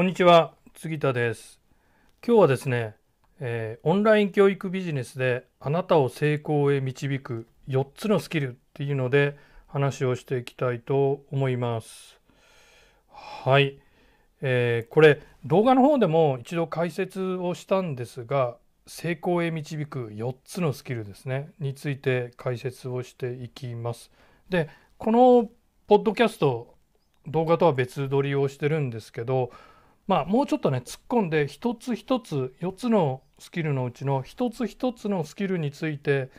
こんにちは杉田です。今日はですね、えーオンライン教育ビジネスであなたを成功へ導く4つのスキルっていうので話をしていきたいと思います。はい、えーこれ動画の方でも一度解説をしたんですが成功へ導く4つのスキルですねについて解説をしていきます。でこのポッドキャスト動画とは別撮りをしてるんですけどまあもうちょっとね突っ込んで一つ一つ4つのスキルのうちの一つ一つのスキルについて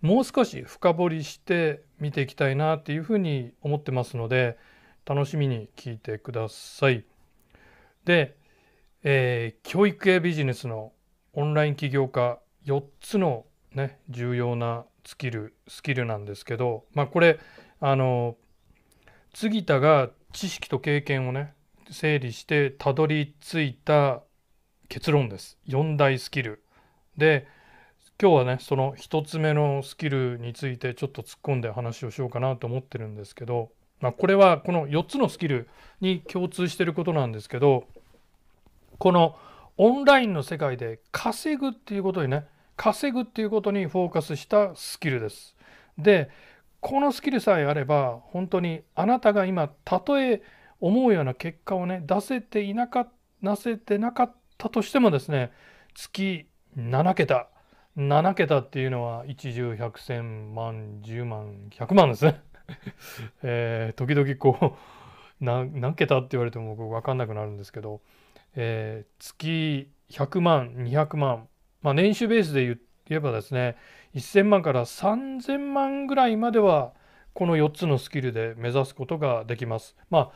もう少し深掘りして見ていきたいなっていうふうに思ってますので楽しみに聞いてください。で、えー教育系ビジネスのオンライン起業家4つのね重要なスキルスキルなんですけどまあこれあの杉田が知識と経験をね整理してたどり着いた結論です4大スキルで今日はねその1つ目のスキルについてちょっと突っ込んで話をしようかなと思ってるんですけど、まあ、これはこの4つのスキルに共通してることなんですけどこのオンラインの世界で稼ぐっていうことにね稼ぐっていうことにフォーカスしたスキルです。でこのスキルさえあれば本当にあなたが今たとえ思うような結果をね出せていなかなせてなかったとしてもですね月7桁7桁っていうのは一十百千万10万百万ですね。えー時々こう何桁って言われても僕分かんなくなるんですけど、えー月100万200万まあ年収ベースで言う言えばですね1000万から3000万ぐらいまではこの4つのスキルで目指すことができます。まあ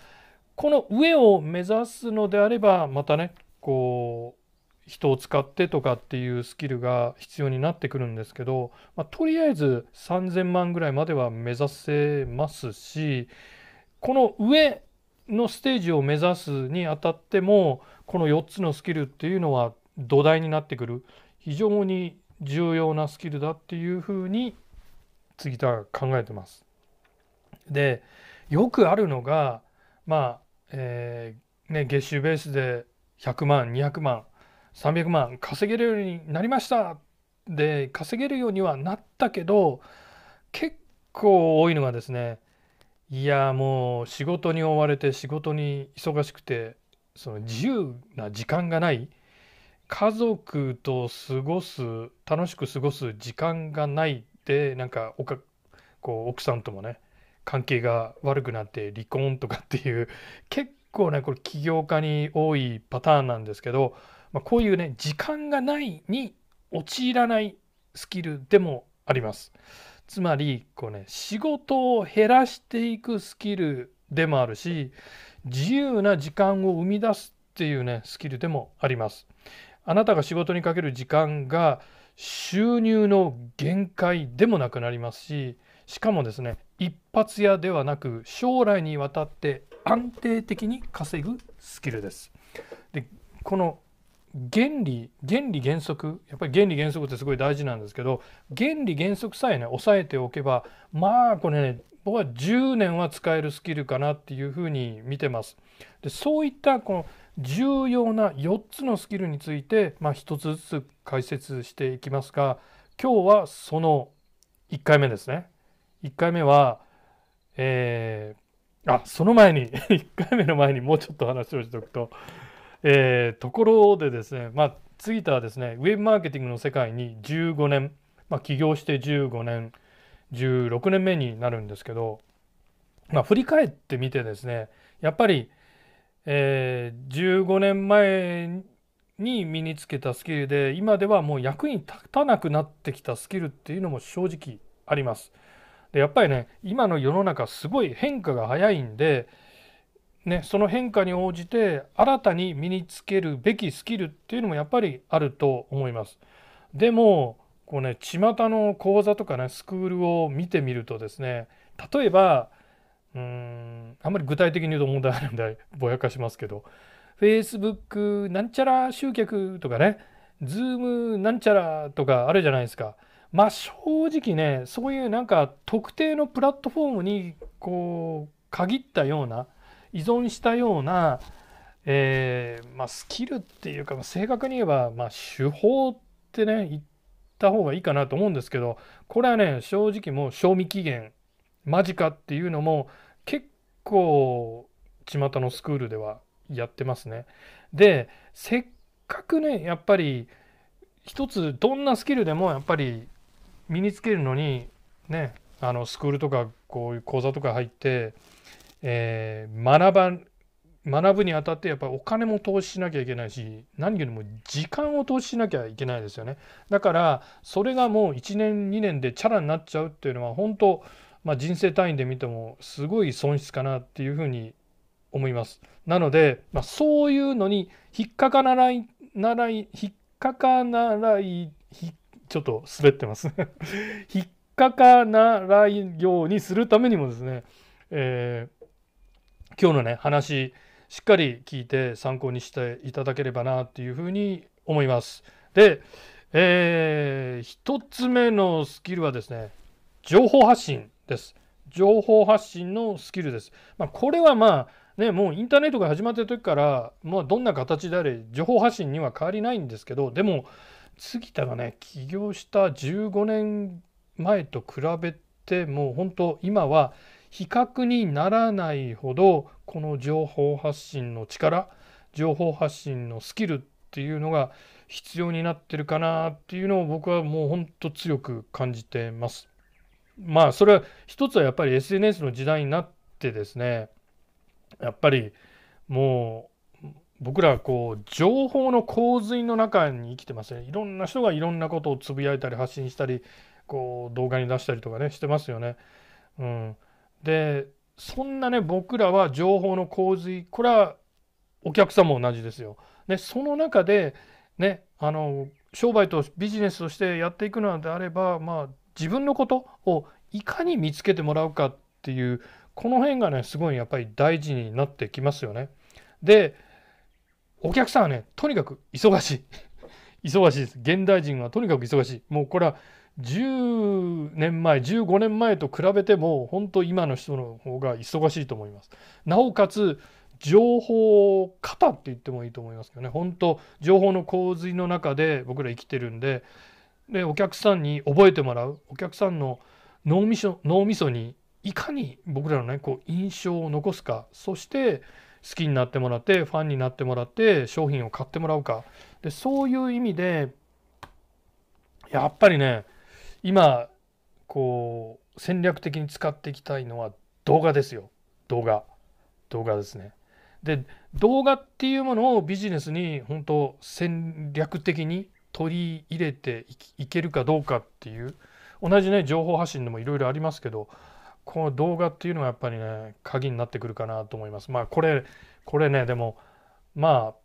この上を目指すのであればまたねこう人を使ってとかっていうスキルが必要になってくるんですけど、まあ、とりあえず3000万ぐらいまでは目指せますしこの上のステージを目指すにあたってもこの4つのスキルっていうのは土台になってくる非常に重要なスキルだっていうふうに杉田は考えてます。でよくあるのがまあ、えーね、月収ベースで100万200万300万稼げるようになりました。で稼げるようにはなったけど結構多いのがですねいやもう仕事に追われて仕事に忙しくてその自由な時間がない家族と過ごす楽しく過ごす時間がないでなんかおかこう奥さんともね関係が悪くなって離婚とかっていう結構ねこれ起業家に多いパターンなんですけど、まあ、こういうね時間がないに陥らないスキルでもあります。つまりこうね仕事を減らしていくスキルでもあるし自由な時間を生み出すっていうねスキルでもあります。あなたが仕事にかける時間が収入の限界でもなくなりますししかもですね一発屋ではなく将来にわたって安定的に稼ぐスキルです。でこの原理原理原則やっぱり原理原則ってすごい大事なんですけど原理原則さえね押さえておけばまあこれね僕は10年は使えるスキルかなっていうふうに見てます。でそういったこの重要な4つのスキルについて、まあ、1つずつ解説していきますが今日はその1回目ですね。1回目は、えーあその前に 1回目の前にもうちょっと話をしておくと、えーところでですね、まあ、杉田はですねウェブマーケティングの世界に15年、まあ、起業して15年16年目になるんですけど、まあ、振り返ってみてですねやっぱり、えー15年前に身につけたスキルで今ではもう役に立たなくなってきたスキルっていうのも正直あります。でやっぱりね今の世の中すごい変化が早いんで、ね、その変化に応じて新たに身につけるべきスキルっていうのもやっぱりあると思います。でもこうね巷の講座とかねスクールを見てみるとですね例えばうーんあんまり具体的に言うと問題あるんでぼやかしますけど Facebook なんちゃら集客とかね Zoom なんちゃらとかあるじゃないですか。まあ正直ねそういうなんか特定のプラットフォームにこう限ったような依存したような、えーまあ、スキルっていうか正確に言えば、まあ、手法ってね言った方がいいかなと思うんですけどこれはね正直もう賞味期限間近っていうのも結構巷のスクールではやってますね。でせっかくねやっぱり一つどんなスキルでもやっぱり身につけるのにねあのスクールとかこういう講座とか入って、えー、学ば学ぶにあたってやっぱりお金も投資しなきゃいけないし何よりも時間を投資しなきゃいけないですよね。だからそれがもう1年2年でチャラになっちゃうっていうのは本当、まあ、人生単位で見てもすごい損失かなっていうふうに思います。なので、まあ、そういうのに引っかからないならい引っかからならいちょっと滑ってます 引っかかないようにするためにもですね、えー、今日のね話しっかり聞いて参考にしていただければなっていうふうに思います。で、えー、1つ目のスキルはですね情報発信です。情報発信のスキルです。まあ、これはまあね、もうインターネットが始まった時から、まあ、どんな形であれ情報発信には変わりないんですけどでも杉田がね起業した15年前と比べてもう本当今は比較にならないほどこの情報発信の力情報発信のスキルっていうのが必要になってるかなっていうのを僕はもう本当強く感じてます。まあそれは一つはやっぱり SNS の時代になってですねやっぱりもう僕らはこう情報の洪水の中に生きてますねいろんな人がいろんなことをつぶやいたり発信したりこう動画に出したりとかねしてますよね。うん、でそんなね僕らは情報の洪水これはお客さんも同じですよ。でその中でねあの商売とビジネスとしてやっていくのであればまあ自分のことをいかに見つけてもらうかっていうこの辺がねすごいやっぱり大事になってきますよね。でお客さんはねとにかく忙しい。忙しいです。現代人はとにかく忙しい。もうこれは10年前15年前と比べても本当今の人の方が忙しいと思います。なおかつ情報型って言ってもいいと思いますけどね。本当情報の洪水の中で僕ら生きてるんででお客さんに覚えてもらう。お客さんの脳みそ脳みそにいかに僕らのねこう印象を残すか。そして好きになってもらってファンになってもらって商品を買ってもらうか。でそういう意味でやっぱりね今こう戦略的に使っていきたいのは動画ですよ。動画。動画ですね。で動画っていうものをビジネスに本当戦略的に取り入れていけるかどうかっていう同じね情報発信でもいろいろありますけどこの動画っていうのがやっぱりね鍵になってくるかなと思います。まあこれこれねでもまあ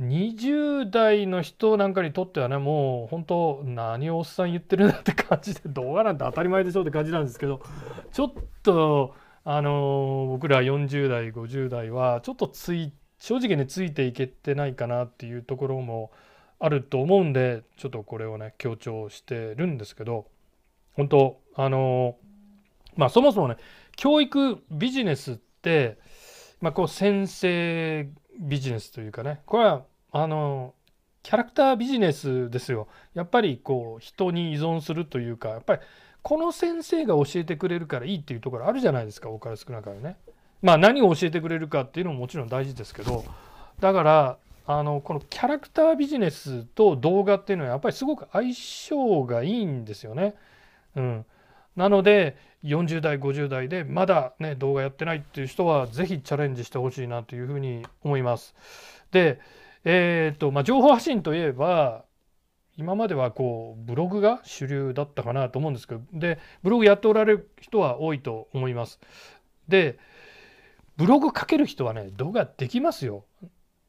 20代の人なんかにとってはねもう本当何をおっさん言ってるんだって感じで 動画なんて当たり前でしょって感じなんですけどちょっとあの僕ら40代50代はちょっとつい正直ねついていけてないかなっていうところもあると思うんでちょっとこれをね強調してるんですけど本当あのまあそもそもね教育ビジネスって、まあ、こう先生ビジネスというかねこれはあのキャラクタービジネスですよやっぱりこう人に依存するというかやっぱりこの先生が教えてくれるからいいっていうところあるじゃないですか多かれ少なかれね。まあ何を教えてくれるかっていうのももちろん大事ですけどだからあのこのキャラクタービジネスと動画っていうのはやっぱりすごく相性がいいんですよね。うん、なので40代50代でまだね動画やってないっていう人は是非チャレンジしてほしいなというふうに思います。でえーとまあ、情報発信といえば今まではこうブログが主流だったかなと思うんですけどでブログやっておられる人は多いと思います。でブログ書ける人はね動画できますよ。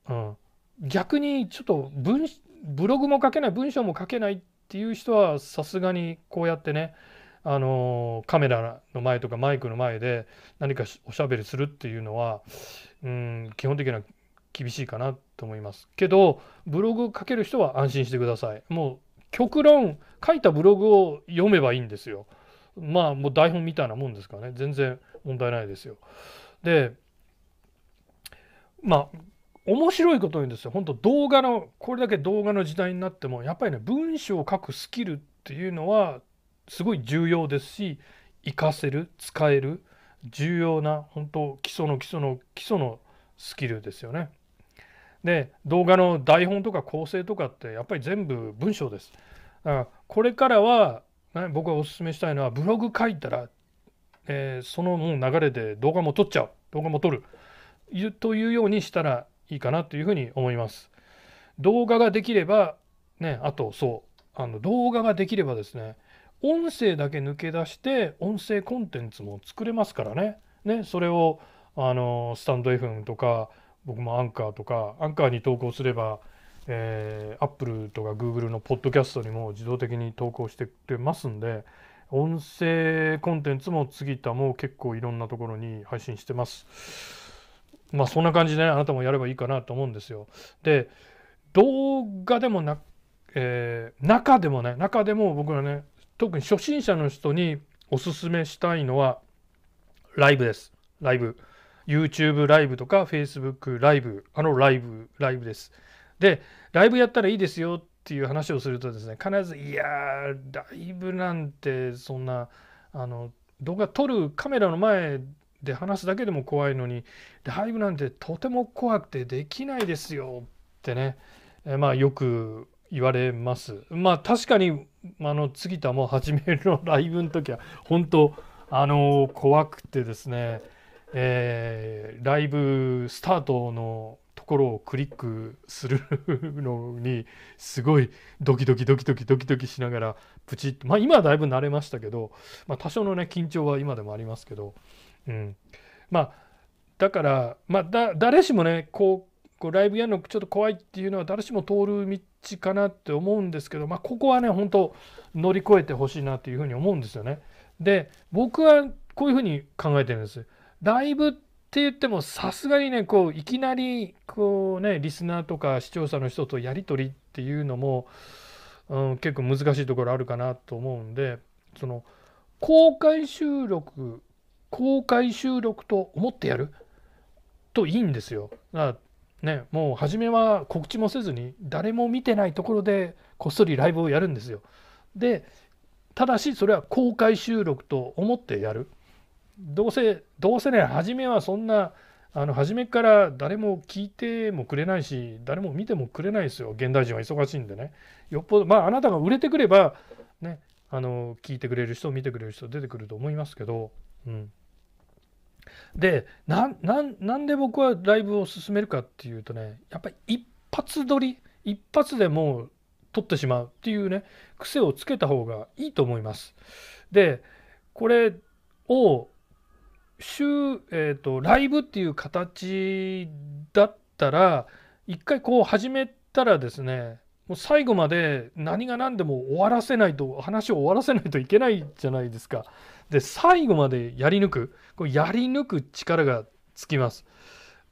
うん、逆にちょっと文ブログも書けない文章も書けないっていう人はさすがにこうやってねあのカメラの前とかマイクの前で何かおしゃべりするっていうのは、うん、基本的には厳しいかなと思います。けどブログ書ける人は安心してください。もう極論書いたブログを読めばいいんですよ。まあもう台本みたいなもんですからね。全然問題ないですよ。でまあ面白いこと言うんですよ。本当動画のこれだけ動画の時代になってもやっぱりね文章を書くスキルっていうのはすごい重要ですし活かせる使える重要な本当基礎の基礎の基礎のスキルですよね。で動画の台本とか構成とかってやっぱり全部文章です。だからこれからは、ね、僕がおすすめしたいのはブログ書いたら、えー、そのもう流れで動画も撮っちゃう動画も撮るというようにしたらいいかなというふうに思います。動画ができればねあとそうあの動画ができればですね音声だけ抜け出して音声コンテンツも作れますからね。ねそれをあのスタンド FM とか僕もアンカーとかアンカーに投稿すれば、えー、Apple とか Google のポッドキャストにも自動的に投稿してくれますんで音声コンテンツも次田も結構いろんなところに配信してます。まあそんな感じでねあなたもやればいいかなと思うんですよ。で動画でもな、えー、中でもね中でも僕はね特に初心者の人におすすめしたいのはライブです。ライブ。YouTube ライブとか Facebook ライブ、あのライブ、ライブです。で、ライブやったらいいですよっていう話をするとですね、必ず、いやー、ライブなんてそんな、あの、動画撮るカメラの前で話すだけでも怖いのに、ライブなんてとても怖くてできないですよってね、えまあよく言われます。まあ確かに、あの、杉田も初めの ライブの時は、本当あの怖くてですね、えー、ライブスタートのところをクリックするのにすごいドキドキドキドキドキドキしながらプチッとまあ今はだいぶ慣れましたけど、まあ、多少のね緊張は今でもありますけど、うん、まあだからまあだ誰しもねこうこうライブやるのちょっと怖いっていうのは誰しも通る道かなって思うんですけど、まあ、ここはね本当乗り越えてほしいなというふうに思うんですよね。で僕はこういうふうに考えてるんです。ライブって言ってもさすがにねこういきなりこうねリスナーとか視聴者の人とやり取りっていうのも、うん、結構難しいところあるかなと思うんでその公開収録公開収録と思ってやる？といいんですよ。だからねもう初めは告知もせずに誰も見てないところでこっそりライブをやるんですよ。でただしそれは公開収録と思ってやる。どうせどうせね初めはそんなあの初めから誰も聞いてもくれないし誰も見てもくれないですよ現代人は忙しいんでねよっぽどまああなたが売れてくればねあの聞いてくれる人見てくれる人出てくると思いますけど、うん、でなんで僕はライブを進めるかっていうとねやっぱり一発撮り一発でもう撮ってしまうっていうね癖をつけた方がいいと思います。でこれを週、えーと、ライブっていう形だったら一回こう始めたらですねもう最後まで何が何でも終わらせないと話を終わらせないといけないじゃないですか。で最後までやり抜くこやり抜く力がつきます。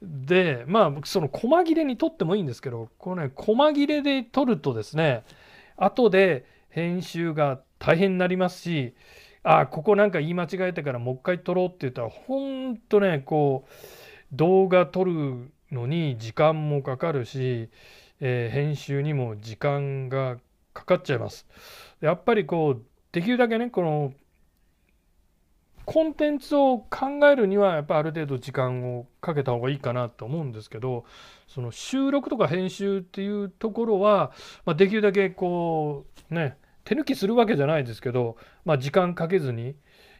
でまあその細切れにとってもいいんですけどこのね細切れで撮るとですね後で編集が大変になりますしあここなんか言い間違えてからもう一回撮ろうって言ったらほんとねこう動画撮るのに時間もかかるし、えー、編集にも時間がかかっちゃいます。やっぱりこうできるだけねこのコンテンツを考えるにはやっぱある程度時間をかけた方がいいかなと思うんですけどその収録とか編集っていうところは、まあ、できるだけこうね手抜きするわけじゃないですけど、まあ、時間かけずに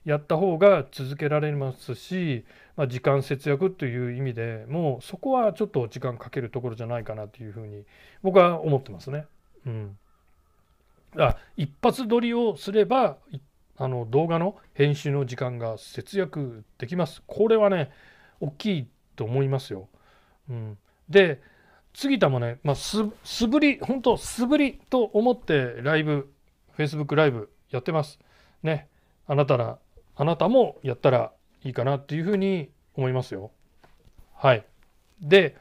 やった方が続けられますし、まあ、時間節約という意味でもうそこはちょっと時間かけるところじゃないかなというふうに僕は思ってますね。うん、あ一発撮りをすればあの動画の編集の時間が節約できます。これはね大きいと思いますよ。うん、で杉田もね、まあ、素振り本当素振りと思ってライブ Facebook ライブやってます。ね。あなたら、あなたもやったらいいかなっていうふうに思いますよ。はい。で、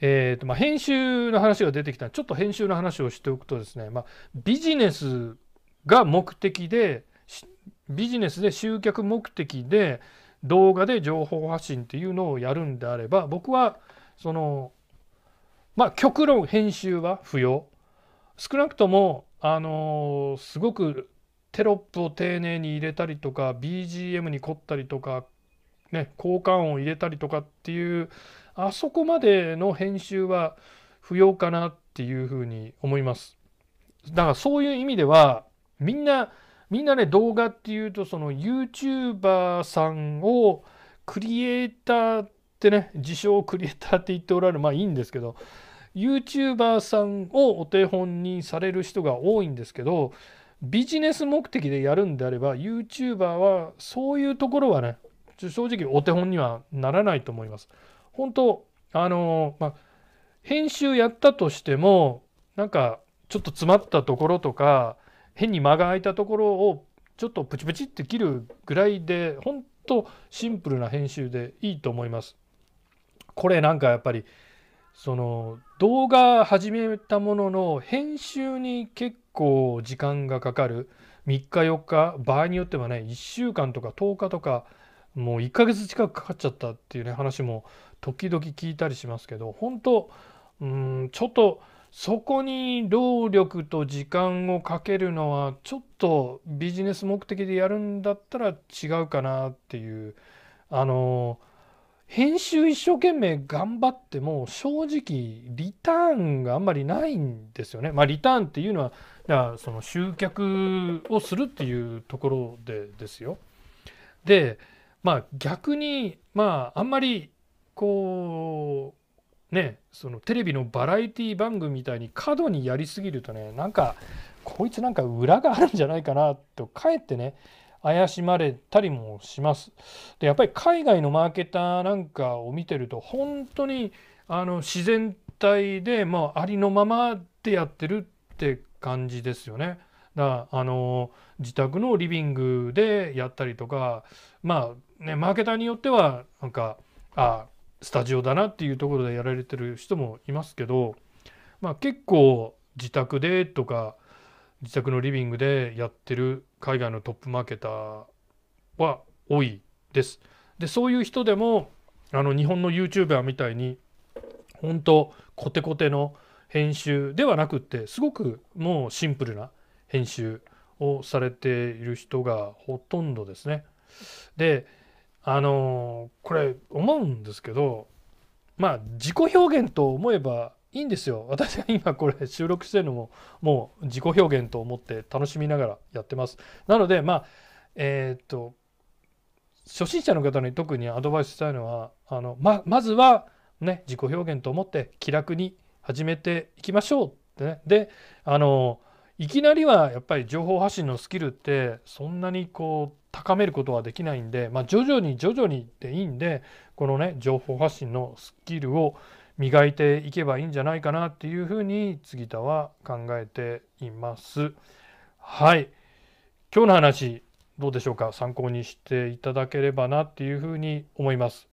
えーとまあ、編集の話が出てきたちょっと編集の話をしておくとですね、まあ、ビジネスが目的でビジネスで集客目的で動画で情報発信っていうのをやるんであれば僕はそのまあ極論編集は不要少なくともあの、すごくテロップを丁寧に入れたりとか BGM に凝ったりとかね効果音を入れたりとかっていうあそこまでの編集は不要かなっていうふうに思います。だからそういう意味ではみんなみんなね動画っていうとその YouTuber さんをクリエイターってね自称クリエイターって言っておられるまあいいんですけど YouTuber さんをお手本にされる人が多いんですけどビジネス目的でやるんであれば YouTuber はそういうところはね正直お手本にはならないと思います。本当あのまあ編集やったとしてもなんかちょっと詰まったところとか変に間が空いたところをちょっとプチプチって切るぐらいで本当シンプルな編集でいいと思います。これなんかやっぱりその動画始めたものの編集に結構時間がかかる3日4日場合によってはね1週間とか10日とかもう1ヶ月近くかかっちゃったっていうね話も時々聞いたりしますけど本当うんちょっとそこに労力と時間をかけるのはちょっとビジネス目的でやるんだったら違うかなっていうあの編集一生懸命頑張っても正直リターンがあんまりないんですよね。まあリターンっていうのはだその集客をするっていうところでですよ。でまあ逆にまああんまりこうねそのテレビのバラエティ番組みたいに過度にやりすぎるとねなんかこいつなんか裏があるんじゃないかなとかえってね怪しまれたりもします。でやっぱり海外のマーケターなんかを見てると本当にあの自然体で、まあ、ありのままでやってるって感じですよね。だあの自宅のリビングでやったりとかまあねマーケターによってはなんかあスタジオだなっていうところでやられてる人もいますけど、まあ、結構自宅でとか自宅のリビングでやってる海外のトップマーケターは多いです。でそういう人でもあの日本の YouTuber みたいに本当コテコテの編集ではなくってすごくもうシンプルな編集をされている人がほとんどですね。であのこれ思うんですけどまあ自己表現と思えばいいんですよ。私が今これ収録してるのももう自己表現と思って楽しみながらやってます。なのでまあえー、っと初心者の方に特にアドバイスしたいのはあのままずはね自己表現と思って気楽に始めていきましょうってね。であのいきなりはやっぱり情報発信のスキルってそんなにこう高めることはできないんで、まあ、徐々に徐々にでいいんでこのね情報発信のスキルを磨いていけばいいんじゃないかなっていうふうに杉田は考えています。はい。今日の話どうでしょうか？参考にしていただければなっていうふうに思います。